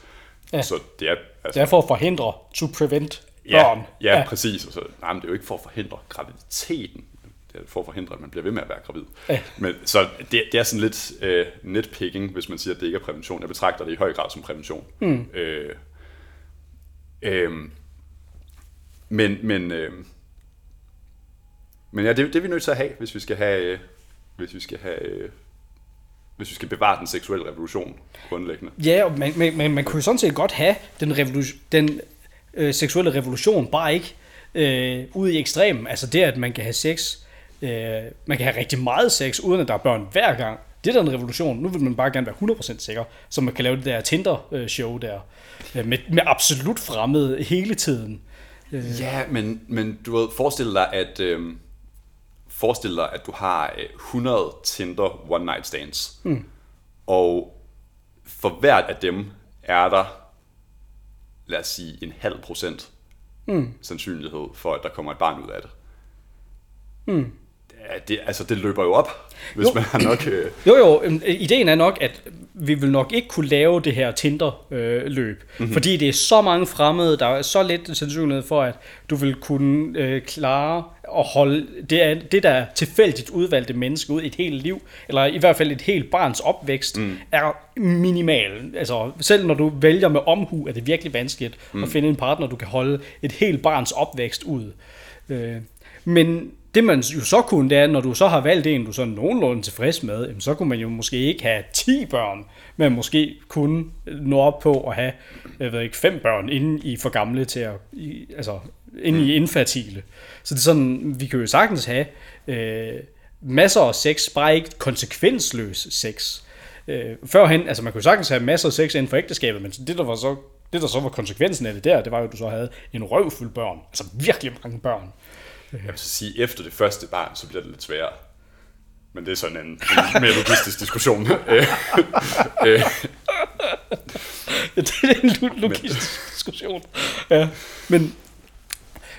Ja. Så det er... Altså, Det er for at forhindre, to prevent børn. ja, ja, præcis. Og så, nej, men det er jo ikke for at forhindre graviditeten. Det er for at forhindre, at man bliver ved med at være gravid. Ja. Men, så det, det er sådan lidt øh, nitpicking, hvis man siger, at det ikke er prævention. Jeg betragter det i høj grad som prævention. Mm. Øh, øh, men, men, øhm, men ja, det, det er vi nødt til at have, hvis vi skal have, øh, hvis vi skal have, øh, hvis vi skal bevare den seksuelle revolution grundlæggende. Ja, og man, man, man, man kunne jo sådan set godt have den, revolution, den øh, seksuelle revolution, bare ikke øh, ude i ekstremen. Altså det, at man kan have sex, øh, man kan have rigtig meget sex, uden at der er børn hver gang. Det er da en revolution. Nu vil man bare gerne være 100% sikker, så man kan lave det der Tinder-show der, øh, med, med absolut fremmede hele tiden. Ja, men, men du ved, forestil dig, at, øh, forestil dig, at du har øh, 100 Tinder one night stands. Mm. Og for hvert af dem er der, lad os sige, en halv procent mm. sandsynlighed for, at der kommer et barn ud af det. Mm. Det, altså, det løber jo op, hvis Jo. man har nok... Øh, Jo jo, øhm, øh, ideen er nok, at vi vil nok ikke kunne lave det her Tinder-løb, mm-hmm. fordi det er så mange fremmede, der er så lidt sandsynlighed for, at du vil kunne øh, klare at holde det, er, det der tilfældigt udvalgte menneske ud i et helt liv, eller i hvert fald et helt barns opvækst, mm. er minimal. Altså selv når du vælger med omhu, er det virkelig vanskeligt mm. at finde en partner, du kan holde et helt barns opvækst ud. Øh, men det man jo så kunne, det er, når du så har valgt en, du så er nogenlunde tilfreds med, jamen, så kunne man jo måske ikke have 10 børn, men måske kun nå op på at have, jeg ved ikke, 5 børn, inden I for gamle til at, i, altså, inden I er infertile. Så det er sådan, vi kan jo sagtens have øh, masser af sex, bare ikke konsekvensløs sex. Øh, førhen, altså man kunne sagtens have masser af sex inden for ægteskabet, men det der var så det der så var konsekvensen af det der, det var jo, at du så havde en røvfuld børn. Altså virkelig mange børn. Jeg vil så sige, efter det første barn, så bliver det lidt sværere. Men det er sådan en, en mere logistisk diskussion. Øh, øh, Ja, det er en lo- logistisk diskussion. Ja, men,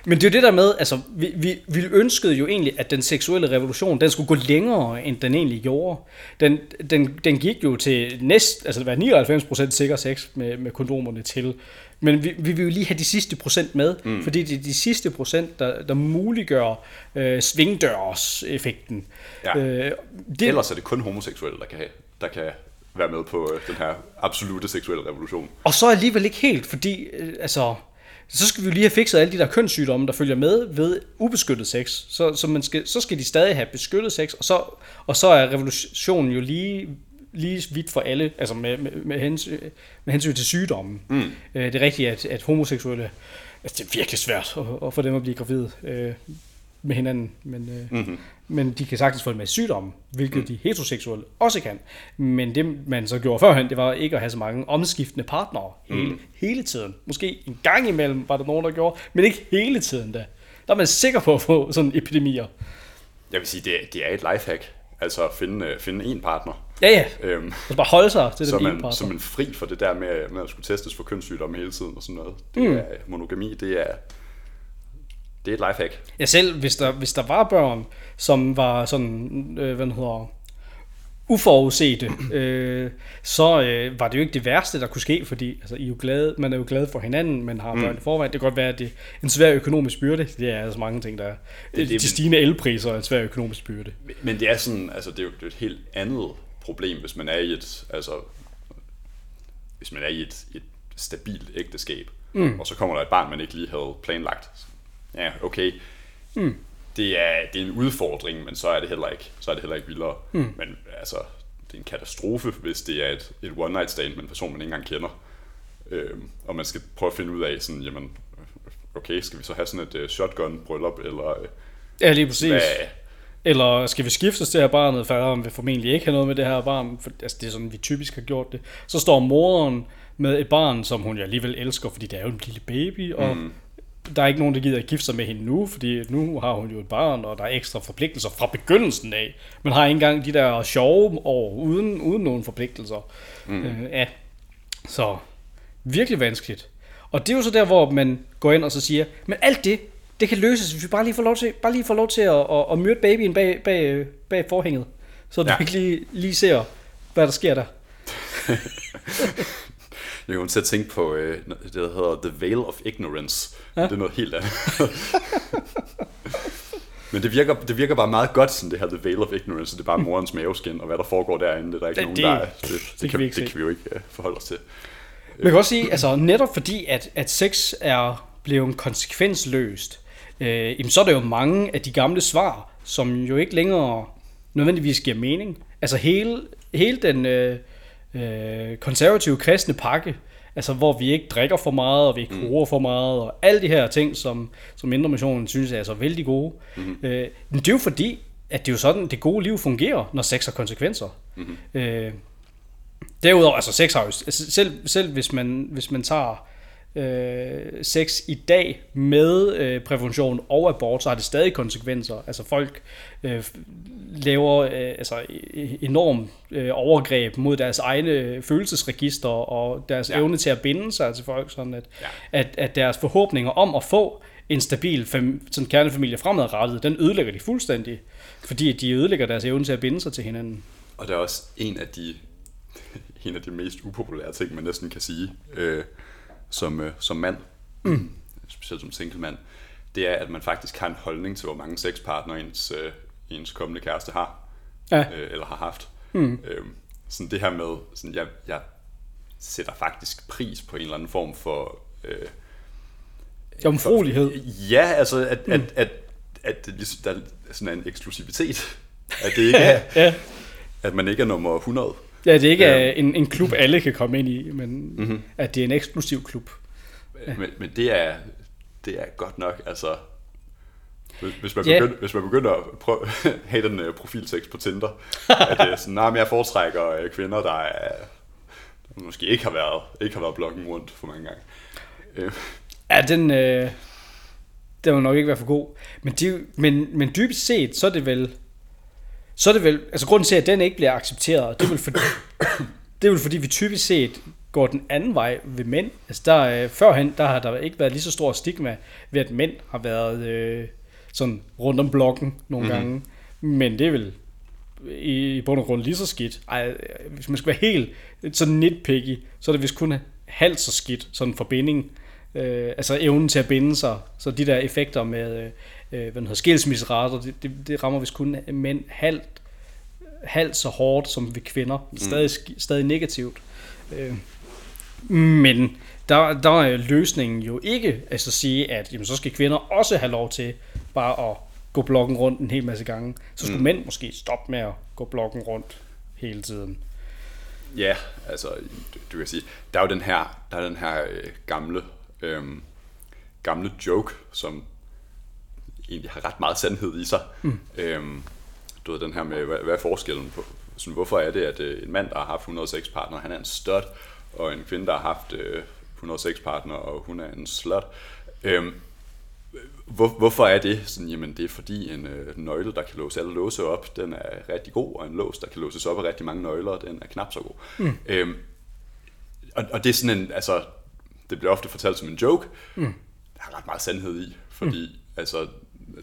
men det er jo det der med, altså, vi, vi, vi ønskede jo egentlig, at den seksuelle revolution, den skulle gå længere, end den egentlig gjorde. Den, den, den gik jo til næst, altså det var 99% sikker sex med, med kondomerne til. Men vi, vi vil jo lige have de sidste procent med, mm. fordi det er de sidste procent, der, der muliggør øh, svingdørs-effekten. Ja. Øh, det, ellers er det kun homoseksuelle, der kan, have, der kan være med på øh, den her absolute seksuelle revolution. Og så alligevel ikke helt, fordi øh, altså, så skal vi jo lige have fikset alle de der kønssygdomme, der følger med ved ubeskyttet sex. Så, så, man skal, så skal de stadig have beskyttet sex, og så, og så er revolutionen jo lige, lige vidt for alle, altså med, med, med, hensyn, med hensyn til sygdommen. Mm. Øh, det er rigtigt, at, at homoseksuelle, altså det er virkelig svært at, at få dem at blive gravide øh, med hinanden, men, øh, mm-hmm. men de kan sagtens få en masse sygdomme, hvilket mm. de heteroseksuelle også kan. Men det man så gjorde førhen, det var ikke at have så mange omskiftende partnere hele, mm. hele tiden. Måske en gang imellem var der nogen, der gjorde, men ikke hele tiden da. Der er man sikker på at få sådan epidemier. Jeg vil sige, det er, det er et lifehack. Altså at finde, øh, finde en partner. Ja, ja. Øhm, altså bare holde sig til den man, ene partner. Så man fri for det der med, med at skulle testes for kønssygdomme hele tiden og sådan noget. Det mm. er, monogami, det er, det er et lifehack. Ja, selv hvis der, hvis der var børn, som var sådan, øh, hvad hedder, uforudsete, øh, så øh, var det jo ikke det værste, der kunne ske, fordi altså, I er jo glade, man er jo glad for hinanden, man har børn mm. i forvejen. Det kan godt være, at det er en svær økonomisk byrde. Det er altså mange ting, der er. Det, det, de stigende elpriser er en svær økonomisk byrde. Men det er sådan, altså det er jo det er et helt andet problem, hvis man er i et, altså, hvis man er i et, et stabilt ægteskab, mm. og så kommer der et barn, man ikke lige havde planlagt. Ja, okay. Mm det er, det er en udfordring, men så er det heller ikke, så er det heller ikke vildere. Mm. Men altså, det er en katastrofe, hvis det er et, et one night stand med en person, man ikke engang kender. Øhm, og man skal prøve at finde ud af, sådan, jamen, okay, skal vi så have sådan et uh, shotgun-bryllup, eller... Uh, ja, lige præcis. Hvad, eller skal vi skifte til her barnet, faderen vil formentlig ikke have noget med det her barn, for altså, det er sådan, vi typisk har gjort det. Så står moren med et barn, som hun jo alligevel elsker, fordi det er jo en lille baby, og mm der er ikke nogen, der gider at gifte sig med hende nu, fordi nu har hun jo et barn, og der er ekstra forpligtelser fra begyndelsen af. Man har ikke engang de der sjove år uden, uden nogen forpligtelser. Mm. Øh, ja. Så virkelig vanskeligt. Og det er jo så der, hvor man går ind og så siger, men alt det, det kan løses, hvis vi bare lige får lov til, bare lige får lov til at, at, at myrde babyen bag, bag, bag forhænget. Så du ja. ikke lige, lige ser, hvad der sker der. Jeg kommer til at tænke på øh, det, der hedder The Veil of Ignorance. Ja? Det er noget helt andet. Men det virker, det virker bare meget godt, sådan det her The Veil of Ignorance. Det er bare morens maveskin, og hvad der foregår derinde. Det er der ikke det, nogen, der er, det, det, det, kan, vi ikke det kan vi jo ikke uh, forholde os til. Man kan også sige, altså netop fordi, at, at sex er blevet konsekvensløst, øh, jamen, så er der jo mange af de gamle svar, som jo ikke længere nødvendigvis giver mening. Altså hele, hele den... Øh, øh, konservative kristne pakke, altså hvor vi ikke drikker for meget, og vi ikke mm. for meget, og alle de her ting, som, som Indre Missionen synes er så vældig gode. Mm. Øh, men det er jo fordi, at det er jo sådan, det gode liv fungerer, når sex har konsekvenser. Mm. Øh, derudover, altså sex har jo, altså selv, selv hvis man, hvis man tager øh, sex i dag med øh, prævention og abort, så har det stadig konsekvenser. Altså folk øh, laver øh, altså e-, enorm øh, overgreb mod deres egne følelsesregister og deres ja. evne til at binde sig til folk, sådan at, ja. at, at deres forhåbninger om at få en stabil fam, sådan kernefamilie fremadrettet, den ødelægger de fuldstændig, fordi de ødelægger deres evne til at binde sig til hinanden. Og det er også en af de, en af de mest upopulære ting, man næsten kan sige, øh, som, øh, som mand, mm. specielt som single mand, det er, at man faktisk har en holdning til, hvor mange sexpartnere ens, øh, ens kommende kæreste har, ja. øh, eller har haft. Mm. Øh, sådan det her med, sådan jeg, jeg sætter faktisk pris på en eller anden form for... Øh, Jomfruelighed. Ja, altså at, mm. at, at, at, at der er sådan en eksklusivitet. At det ikke er, ja. at man ikke er nummer 100. Ja, det er ikke ja. en, en klub, alle kan komme ind i, men mm-hmm. at det er en eksklusiv klub. Ja. Men, men det, er, det er godt nok, altså... Hvis, hvis, man, yeah. begynder, hvis man begynder at prøve, have den uh, profiltekst på Tinder, at det er sådan, men jeg foretrækker uh, kvinder, der, er, der måske ikke har været, ikke har været blokken rundt for mange gange. Uh. Ja, den, øh, den vil nok ikke være for god. Men, de, men, men dybest set, så er det vel så er det vel, altså grunden til, at den ikke bliver accepteret, det er vel fordi, det er vel fordi vi typisk set går den anden vej ved mænd. Altså der, øh, førhen, der har der ikke været lige så stor stigma ved, at mænd har været øh, sådan rundt om blokken nogle mm-hmm. gange. Men det er vel i, i bund og grund lige så skidt. Ej, hvis man skal være helt sådan nitpicky, så er det vist kun halvt så skidt, sådan en forbinding. Øh, altså evnen til at binde sig. Så de der effekter med, øh, øh, hvad hedder, skilsmisserater, det, det, det rammer vist kun mænd halvt, halvt så hårdt som ved kvinder. Mm. Stadig, stadig negativt. Øh, Men der, der er løsningen jo ikke altså at sige, at jamen, så skal kvinder også have lov til bare at gå blokken rundt en hel masse gange. Så skulle mm. mænd måske stoppe med at gå blokken rundt hele tiden. Ja, altså, du, du kan sige, der er jo den her, der er den her øh, gamle, øh, gamle joke, som egentlig har ret meget sandhed i sig. Mm. Øh, du ved, den her med, hvad, hvad er forskellen på, sådan, hvorfor er det, at øh, en mand, der har haft 106 partner, han er en stud, og en kvinde, der har haft øh, 106 partner, og hun er en slut. Øh, hvor, hvorfor er det? Sådan, jamen, det er fordi en øh, nøgle, der kan låse alle låse op, den er rigtig god, og en lås, der kan låses op af rigtig mange nøgler, den er knap så god. Mm. Øhm, og, og det er sådan en, altså, det bliver ofte fortalt som en joke. Mm. Der er ret meget sandhed i, fordi mm. altså,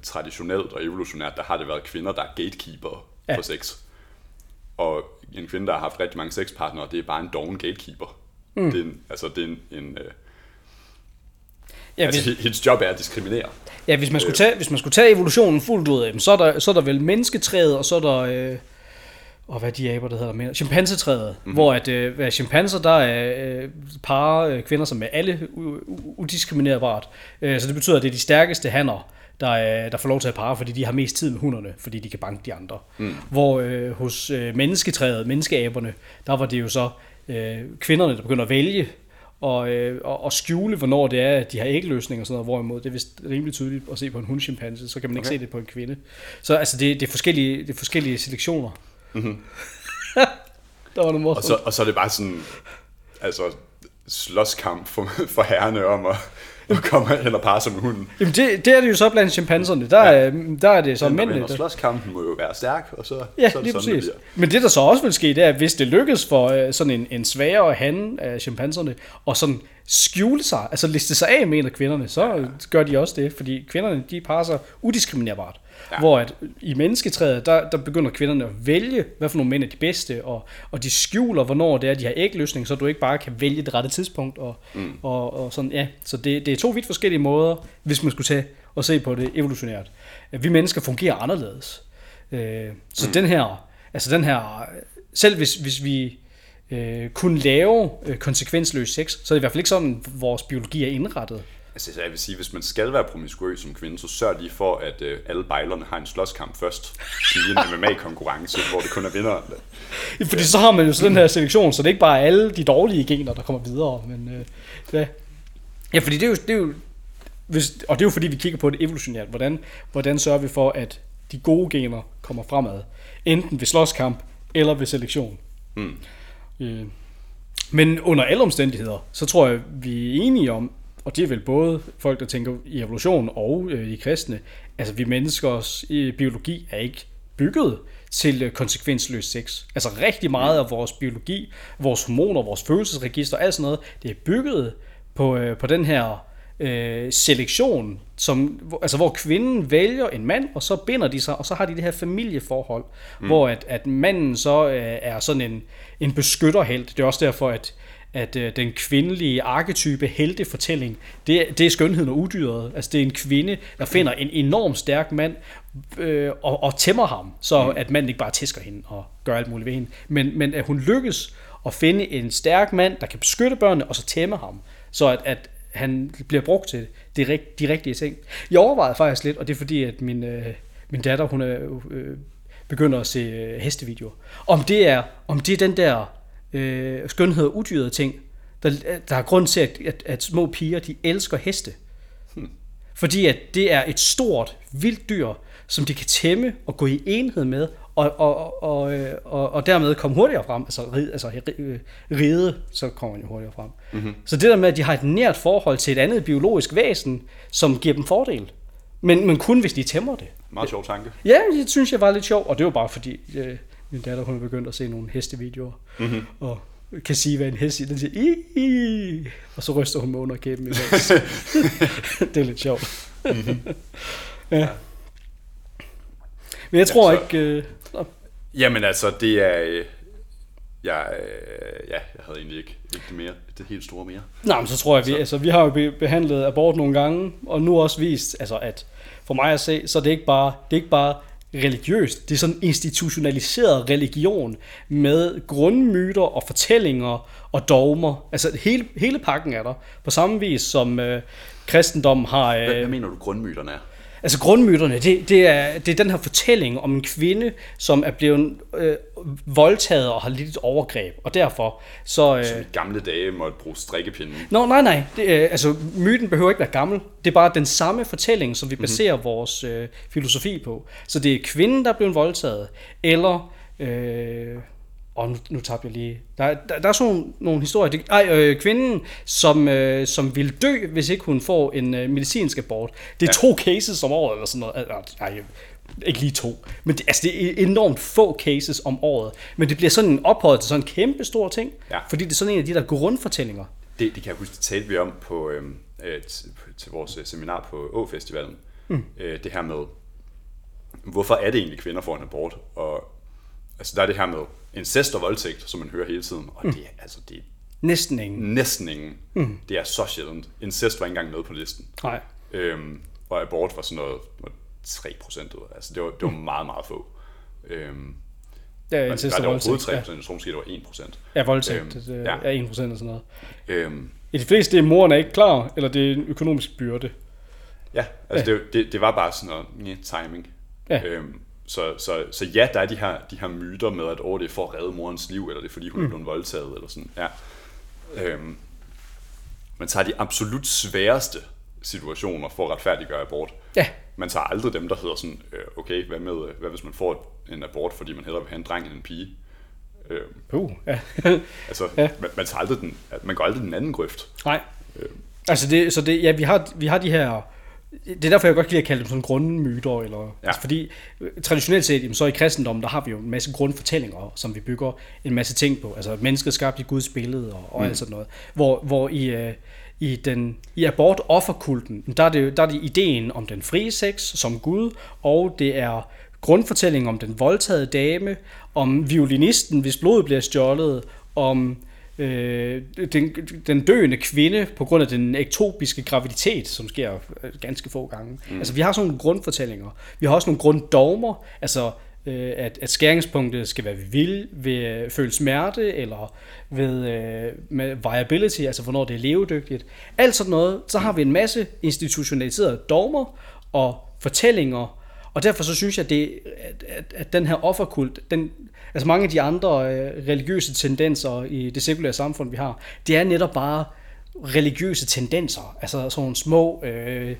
traditionelt og evolutionært, der har det været kvinder, der er gatekeeper ja. for sex. Og en kvinde, der har haft rigtig mange sexpartnere, det er bare en doven gatekeeper. Mm. Det er en, altså, det er en, en øh, Ja, altså, hvis, hendes job er at diskriminere. Ja, hvis man skulle tage, hvis man skulle tage evolutionen fuldt ud, så er der, så er der vel mennesketræet, og så er der... Øh, og hvad de aber, der hedder mere? Chimpansetræet, mm-hmm. hvor at, øh, chimpanser, der er øh, par øh, kvinder, som er alle udiskriminerbart. Øh, så det betyder, at det er de stærkeste hanner, der, er, der får lov til at parre, fordi de har mest tid med hunderne, fordi de kan banke de andre. Mm. Hvor øh, hos øh, mennesketræet, menneskeaberne, der var det jo så øh, kvinderne, der begynder at vælge, og, øh, og, og skjule, hvornår det er, at de har ægløsning og sådan noget, hvorimod det er vist rimelig tydeligt at se på en hundchimpanse, så kan man okay. ikke se det på en kvinde. Så altså, det, det, er, forskellige, det er forskellige selektioner. Mm-hmm. der var noget og så, og så er det bare sådan, altså, slåskamp for, for herrerne om at og kommer hen og parer som hunden. Jamen det, det er det jo så blandt chimpanserne. Der, ja. er, der er det så mændene. Men slåskampen må jo være stærk, og så, ja, så er det lige sådan, præcis. Det Men det der så også vil ske, det er, at hvis det lykkes for uh, sådan en, en sværere han af chimpanserne, og sådan skjule sig, altså liste sig af med en af kvinderne, så ja. gør de også det, fordi kvinderne, de parer sig udiskriminerbart. Ja. Hvor at i mennesketræet, der, der begynder kvinderne at vælge, hvad for nogle mænd er de bedste, og, og de skjuler, hvornår det er, de har ægløsning, så du ikke bare kan vælge det rette tidspunkt. Og, mm. og, og sådan, ja. Så det, det er to vidt forskellige måder, hvis man skulle tage og se på det evolutionært. Vi mennesker fungerer anderledes. Øh, så mm. den her, altså den her, selv hvis, hvis vi øh, kunne lave øh, konsekvensløs sex, så er det i hvert fald ikke sådan, vores biologi er indrettet. Altså, jeg vil sige, hvis man skal være promiskuøs som kvinde, så sørg lige for, at øh, alle bejlerne har en slåskamp først. I en MMA-konkurrence, hvor det kun er vinderen. Ja, fordi så har man jo sådan den her selektion, så det er ikke bare alle de dårlige gener, der kommer videre. Men, øh, ja. ja, fordi det er jo, det er jo hvis, og det er jo fordi, vi kigger på det evolutionært. Hvordan, hvordan sørger vi for, at de gode gener kommer fremad? Enten ved slåskamp eller ved selektion. Mm. Øh, men under alle omstændigheder, så tror jeg, vi er enige om, og det er vel både folk, der tænker i evolution og øh, i kristne, altså vi menneskers øh, biologi er ikke bygget til øh, konsekvensløs sex. Altså rigtig meget af vores biologi, vores hormoner, vores følelsesregister, alt sådan noget, det er bygget på, øh, på den her øh, selektion, som, altså hvor kvinden vælger en mand, og så binder de sig, og så har de det her familieforhold, mm. hvor at, at manden så øh, er sådan en, en beskytterhelt. Det er også derfor, at at øh, den kvindelige arketype heltefortælling, det, det er skønheden og udyret. Altså det er en kvinde, der finder en enorm stærk mand øh, og, og tæmmer ham, så mm. at manden ikke bare tæsker hende og gør alt muligt ved hende, men, men at hun lykkes at finde en stærk mand, der kan beskytte børnene, og så tæmme ham, så at, at han bliver brugt til de, de rigtige ting. Jeg overvejede faktisk lidt, og det er fordi, at min, øh, min datter, hun er, øh, begynder at se øh, hestevideoer. Om det er, om det er den der øh, skønhed og udyret ting, der, der er grund til, at, at, at små piger, de elsker heste. Hmm. Fordi at det er et stort, vildt dyr, som de kan tæmme og gå i enhed med, og, og, og, og, og dermed komme hurtigere frem. Altså, ride, altså ride, så kommer man jo hurtigere frem. Mm-hmm. Så det der med, at de har et nært forhold til et andet biologisk væsen, som giver dem fordel. Men, men kun hvis de tæmmer det. Meget sjov tanke. Ja, det synes jeg var lidt sjovt, og det var bare fordi, øh, min datter hun er begyndt at se nogle hestevideoer, mm-hmm. og kan sige, hvad en hest siger. Den siger, i, i, og så ryster hun med underkæben imens. det er lidt sjovt. Mm-hmm. ja. Men jeg tror ja, så, ikke... Øh, jamen altså, det er... Øh, jeg, øh, ja, jeg havde egentlig ikke, ikke det, mere, det helt store mere. Nej, men så tror jeg, vi, altså, vi har jo behandlet abort nogle gange, og nu også vist, altså, at for mig at se, så det er ikke bare, det er ikke bare religiøst. Det er sådan en institutionaliseret religion med grundmyter og fortællinger og dogmer. Altså hele, hele pakken er der. På samme vis som øh, kristendom har... Hvad, Øh, hvad mener du, grundmyterne er? Altså grundmyterne, det, det, er, det er den her fortælling om en kvinde, som er blevet øh, voldtaget og har lidt et overgreb. Og derfor så... Øh, Som i gamle dage måtte bruge strikkepinden. Nå, nej, nej. Det, øh, altså, myten behøver ikke være gammel. Det er bare den samme fortælling, som vi baserer mm-hmm. vores øh, filosofi på. Så det er kvinden, der er blevet voldtaget, eller... Øh, og nu, nu tabte jeg lige... Der, der, der er sådan nogle, nogle historier. Det, ej, øh, kvinden, som, øh, som vil dø, hvis ikke hun får en øh, medicinsk abort. Det er ja. to cases om året, eller sådan noget. Nej, ikke lige to. Men det, altså, det er enormt få cases om året. Men det bliver sådan en ophøjet til sådan en kæmpe stor ting. Ja. Fordi det er sådan en af de der grundfortællinger. Det, det kan jeg huske, det talte vi om på, øh, øh, til, til vores øh, seminar på Å-festivalen. Mm. Øh, det her med, hvorfor er det egentlig kvinder får en abort? Og altså, der er det her med incest og voldtægt, som man hører hele tiden. Og mm. det, er, altså, det er Næsten ingen. næsten ingen. Mm. Det er så sjældent. Incest var ikke engang med på listen. Nej. Øhm, og abort var sådan noget, noget 3 procent. Altså det var, det var meget, meget få. Øhm, Ja, incest var og det overhovedet voldtægt. 3 Ja. procent? Jeg tror måske, det var 1 procent. Ja, voldtægt. Øhm, ja. ja. ja, 1% eller sådan noget. Øhm, I de fleste, det er moren er ikke klar, eller det er en økonomisk byrde. ja, altså Det, det, det var bare sådan noget yeah, timing. Ja. Øhm, så, så, så ja, der er de her, de her myter med, at oh, det er for at redde morens liv, eller det er fordi, hun mm. er blevet voldtaget, eller sådan. Ja. Øhm, man tager de absolut sværeste situationer for at retfærdiggøre abort. Ja, Man tager aldrig dem, der hedder sådan, øh, okay, hvad, med, øh, hvad hvis man får en abort, fordi man hellere vil have en dreng end en pige? Øh, puh, ja. altså, Ja. man, man, tager aldrig den, man går aldrig den anden grøft. Nej. Altså, det, så det, ja, vi har, vi har de her... Det er derfor, jeg godt kan lide at kalde dem sådan grundmyter. Eller, ja. altså, fordi traditionelt set, jamen, så i kristendommen, der har vi jo en masse grundfortællinger, som vi bygger en masse ting på. Altså, mennesket skabt i Guds billede og, og mm. alt sådan noget. Hvor, hvor i, øh, i, den, i abort-offerkulten, der er, det, der er det ideen om den frie sex som Gud, og det er grundfortællingen om den voldtagede dame, om violinisten, hvis blodet bliver stjålet, om øh, den, den døende kvinde på grund af den ektopiske graviditet, som sker øh, ganske få gange. Mm. Altså vi har sådan nogle grundfortællinger. Vi har også nogle grunddogmer, altså øh, at, at skæringspunktet skal være ved, vil, ved øh, føle smerte, eller ved øh, med viability, altså hvornår det er levedygtigt. Alt sådan noget, så har vi en masse institutionaliserede dogmer og fortællinger, og derfor så synes jeg, det, at, at, at den her offerkult, den, altså mange af de andre øh, religiøse tendenser i det sekulære samfund, vi har, det er netop bare religiøse tendenser, altså sådan nogle små øh,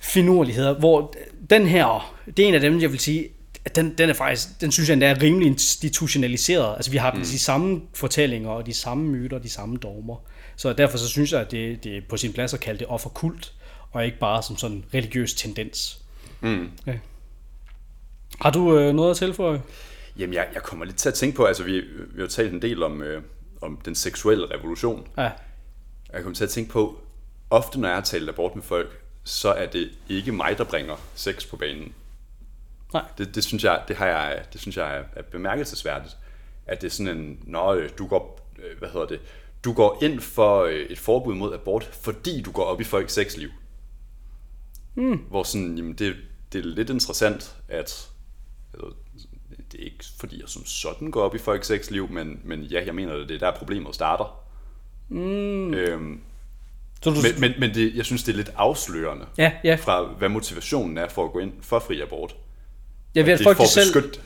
finurligheder, hvor den her, det er en af dem, jeg vil sige, at den, den er faktisk, den synes jeg, den er rimelig institutionaliseret. Altså vi har mm. de samme fortællinger og de samme myter, de samme dogmer. Så derfor så synes jeg, at det, det er på sin plads at kalde det offerkult, og ikke bare som sådan en religiøs tendens. Mm. Ja. Har du øh, noget at tilføje? Jamen, jeg, jeg kommer lidt til at tænke på, altså vi, vi har talt en del om, øh, om den seksuelle revolution. Ja. Jeg kommer til at tænke på, ofte når jeg har talt abort med folk, så er det ikke mig, der bringer sex på banen. Nej. Det, det, synes, jeg, det, har jeg, det synes jeg er- bemærkelsesværdigt. At det er sådan en, nå, øh, du går, øh, hvad hedder det, du går ind for øh, et forbud mod abort, fordi du går op i folks sexliv. Mm. Hvor sådan, jamen det, det er lidt interessant, at altså, det er ikke fordi jeg som sådan går op i folks sexliv, men, men ja, jeg mener, det er der problemet starter. Mm. Øhm, Så du, men men, men det, jeg synes, det er lidt afslørende ja, ja. fra, hvad motivationen er for at gå ind for fri abort. Jeg ved, at det er folk, for de selv, beskytte,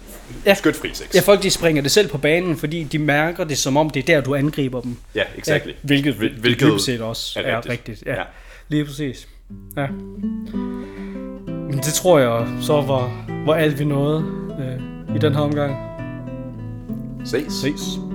Ja. beskytte fri sex. ja, folk de springer det selv på banen, fordi de mærker det som om, det er der, du angriber dem. Ja, exactly. Ja, hvilket, Hvil- hvilket hvilket set også er er, rigtigt. rigtigt. Ja, Ja. ja. Lige præcis. Ja. Men det tror jeg så var, var alt vi nåede øh, i den her omgang. Ses. Ses.